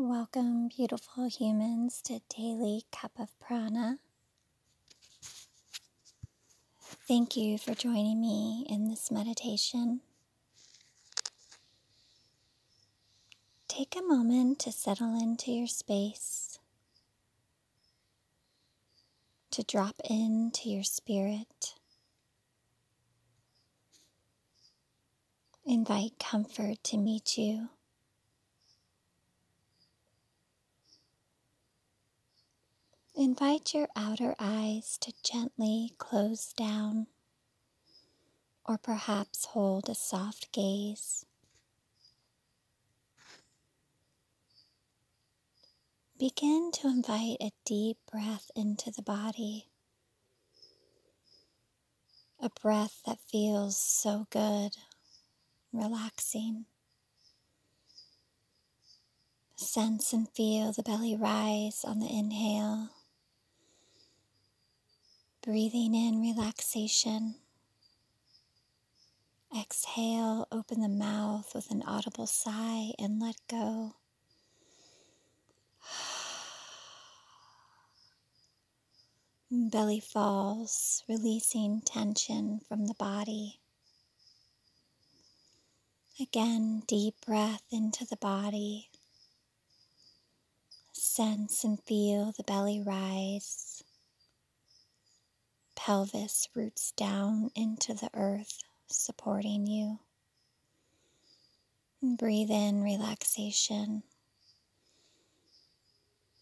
Welcome, beautiful humans, to Daily Cup of Prana. Thank you for joining me in this meditation. Take a moment to settle into your space, to drop into your spirit. Invite comfort to meet you. Invite your outer eyes to gently close down or perhaps hold a soft gaze. Begin to invite a deep breath into the body. A breath that feels so good, relaxing. Sense and feel the belly rise on the inhale Breathing in relaxation. Exhale, open the mouth with an audible sigh and let go. Belly falls, releasing tension from the body. Again, deep breath into the body. Sense and feel the belly rise pelvis roots down into the earth, supporting you. And breathe in relaxation.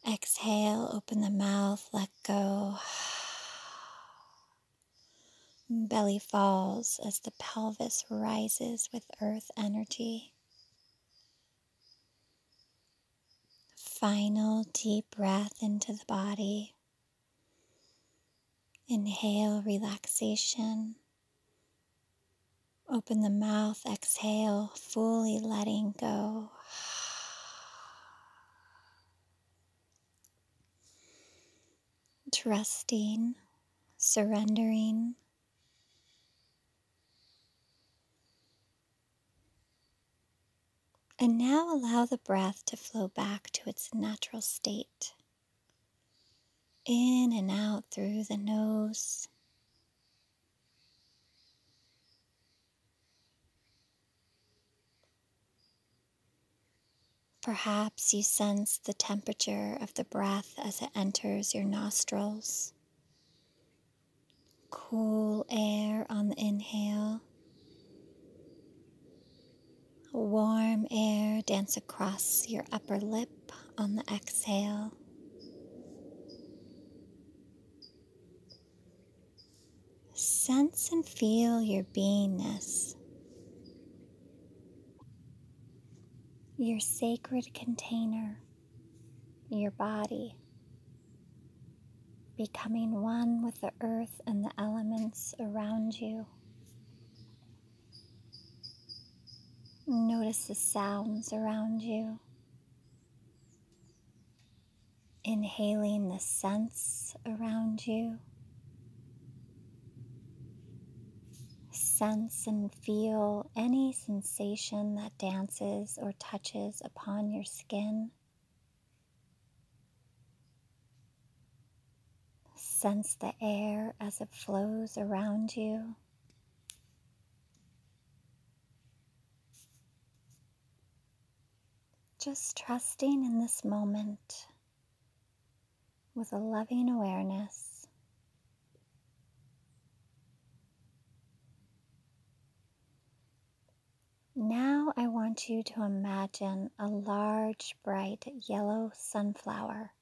Exhale, open the mouth, let go. Belly falls as the pelvis rises with earth energy. Final deep breath into the body. Inhale, relaxation. Open the mouth, exhale, fully letting go. Trusting, surrendering. And now allow the breath to flow back to its natural state in and out through the nose. Perhaps you sense the temperature of the breath as it enters your nostrils. Cool air on the inhale. Warm air dance across your upper lip on the exhale. Sense and feel your beingness, your sacred container, your body, becoming one with the earth and the elements around you. Notice the sounds around you. Inhaling the scents around you. Sense and feel any sensation that dances or touches upon your skin. Sense the air as it flows around you. Just trusting in this moment with a loving awareness Now I want you to imagine a large, bright yellow sunflower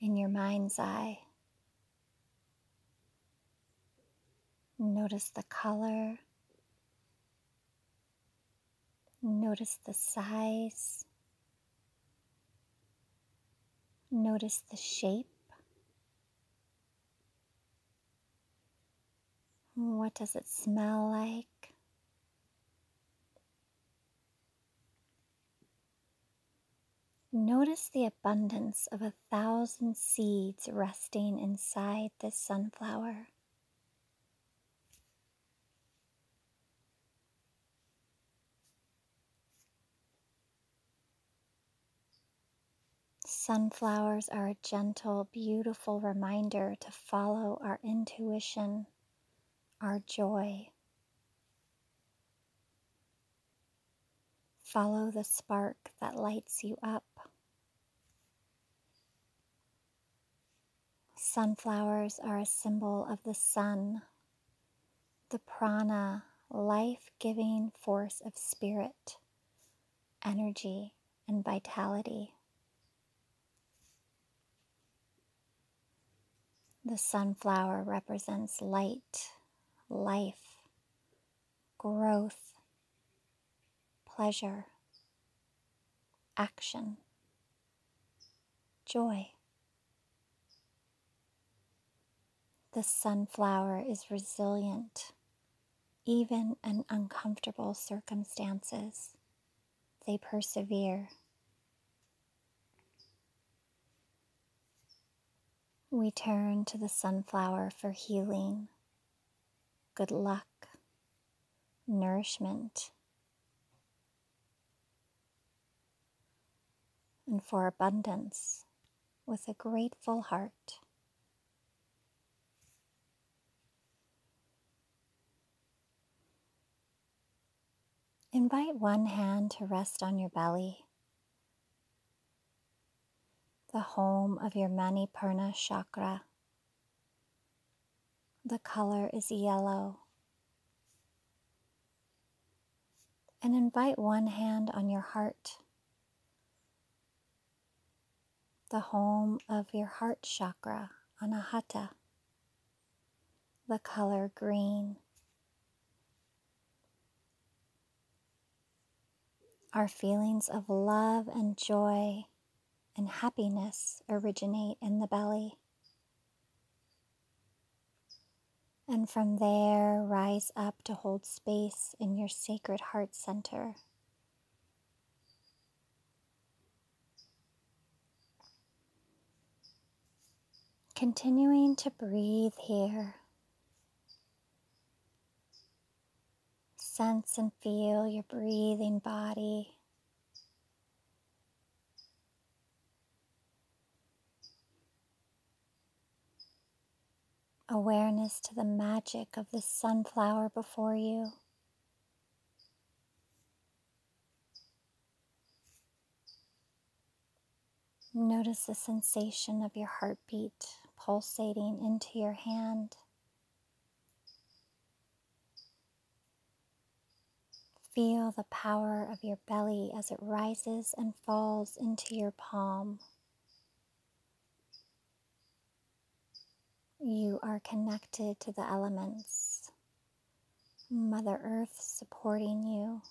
in your mind's eye. Notice the color. Notice the size. Notice the shape. What does it smell like? Notice the abundance of a thousand seeds resting inside this sunflower. Sunflowers are a gentle, beautiful reminder to follow our intuition, our joy. Follow the spark that lights you up. Sunflowers are a symbol of the sun, the prana, life giving force of spirit, energy, and vitality. The sunflower represents light, life, growth, pleasure, action, joy. The sunflower is resilient, even in uncomfortable circumstances. They persevere. We turn to the sunflower for healing, good luck, nourishment, and for abundance with a grateful heart. Invite one hand to rest on your belly, the home of your Manipura chakra. The color is yellow. And invite one hand on your heart, the home of your heart chakra, Anahata. The color green. Our feelings of love and joy and happiness originate in the belly. And from there, rise up to hold space in your sacred heart center. Continuing to breathe here. Sense and feel your breathing body. Awareness to the magic of the sunflower before you. Notice the sensation of your heartbeat pulsating into your hand. Feel the power of your belly as it rises and falls into your palm. You are connected to the elements. Mother Earth supporting you,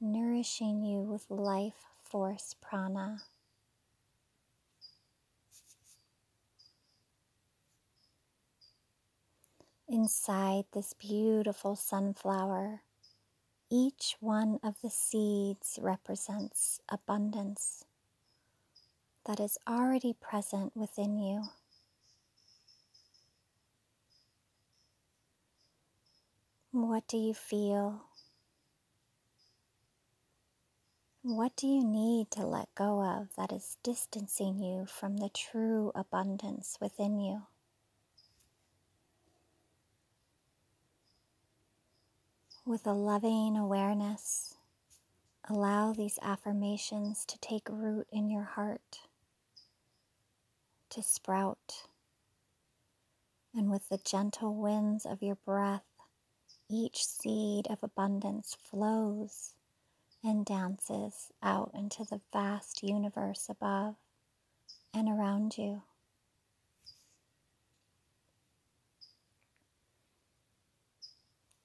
nourishing you with life force prana. Inside this beautiful sunflower, each one of the seeds represents abundance that is already present within you. What do you feel? What do you need to let go of that is distancing you from the true abundance within you? With a loving awareness, allow these affirmations to take root in your heart, to sprout. And with the gentle winds of your breath, each seed of abundance flows and dances out into the vast universe above and around you.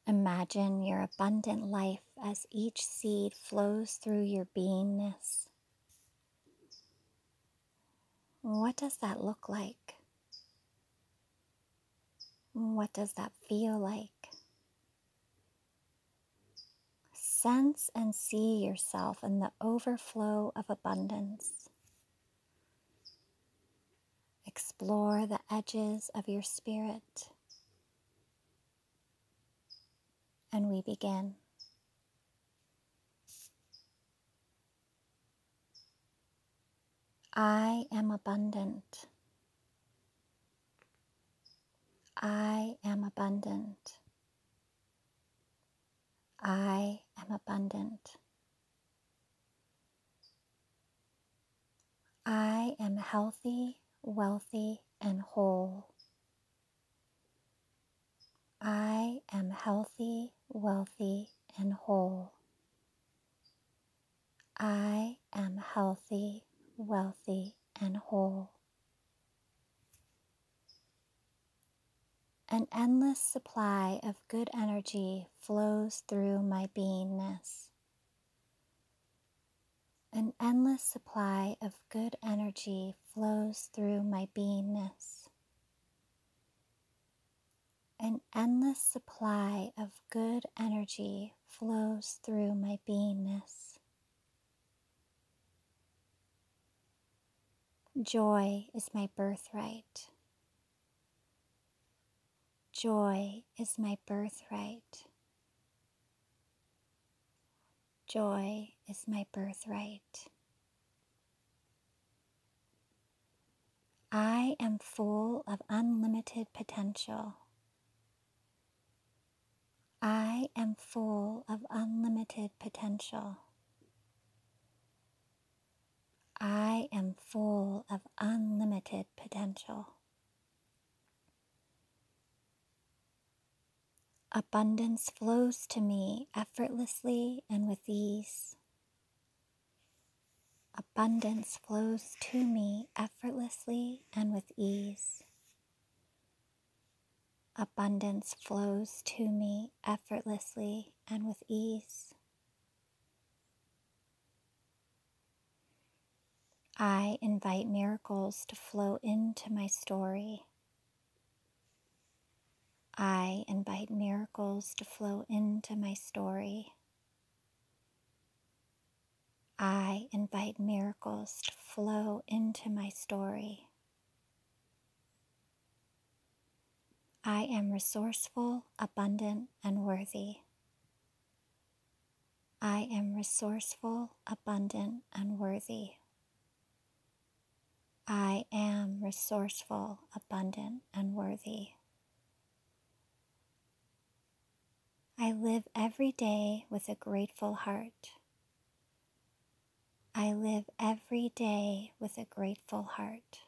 Imagine your abundant life as each seed flows through your beingness. What does that look like? What does that feel like? Sense and see yourself in the overflow of abundance. Explore the edges of your spirit and we begin. I am abundant. I am abundant. I am abundant. I am healthy, wealthy, and whole. I am healthy, wealthy, and whole. I am healthy, wealthy, and whole. An endless supply of good energy flows through my beingness. An endless supply of good energy flows through my beingness. An endless supply of good energy flows through my beingness. Joy is my birthright. Joy is my birthright. Joy is my birthright. I am full of unlimited potential. I am full of unlimited potential. I am full of unlimited potential. Abundance flows to me effortlessly and with ease. Abundance flows to me effortlessly and with ease. Abundance flows to me effortlessly and with ease. I invite miracles to flow into my story. I invite miracles to flow into my story. I invite miracles to flow into my story. I am resourceful, abundant, and worthy. I am resourceful, abundant, and worthy. I am resourceful, abundant, and worthy. I live every day with a grateful heart. I live every day with a grateful heart.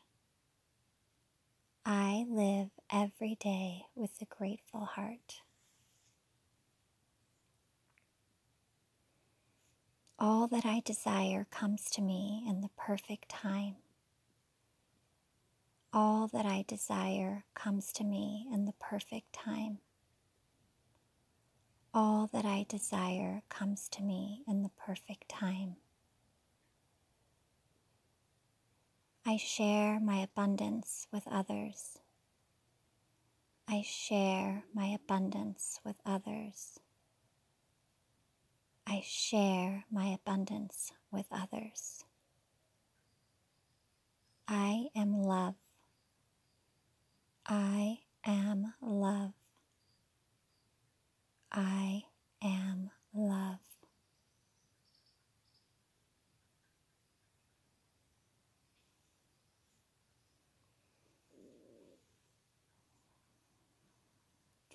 I live every day with a grateful heart. All that I desire comes to me in the perfect time. All that I desire comes to me in the perfect time. All that I desire comes to me in the perfect time. I share my abundance with others. I share my abundance with others. I share my abundance with others. I am love. I am love. I am love.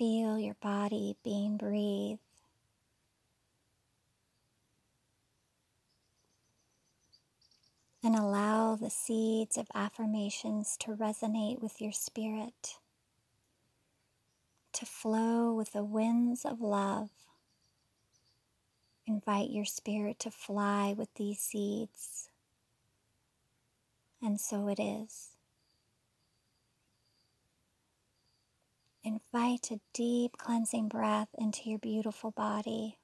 Feel your body being breathed. And allow the seeds of affirmations to resonate with your spirit to flow with the winds of love. Invite your spirit to fly with these seeds. And so it is. Invite a deep cleansing breath into your beautiful body.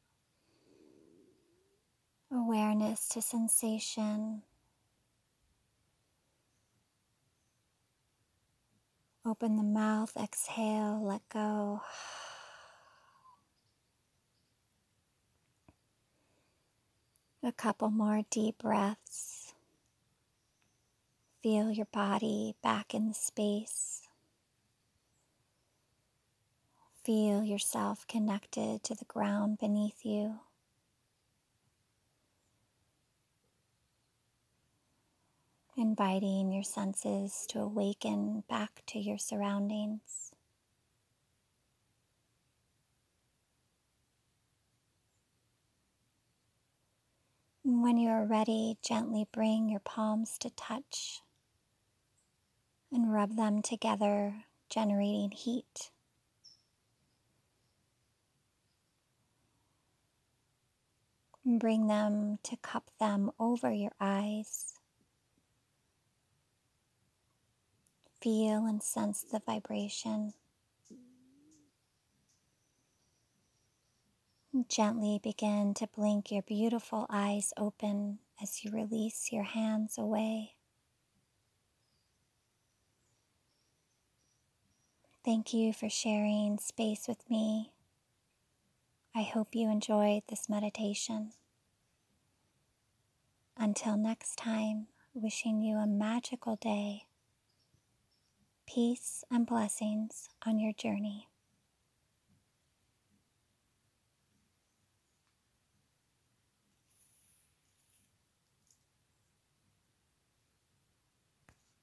Awareness to sensation Open the mouth, exhale, let go. A couple more deep breaths. Feel your body back in the space. Feel yourself connected to the ground beneath you. inviting your senses to awaken back to your surroundings. When you are ready, gently bring your palms to touch and rub them together, generating heat. Bring them to cup them over your eyes. Feel and sense the vibration. Gently begin to blink your beautiful eyes open as you release your hands away. Thank you for sharing space with me. I hope you enjoyed this meditation. Until next time, wishing you a magical day. Peace and blessings on your journey.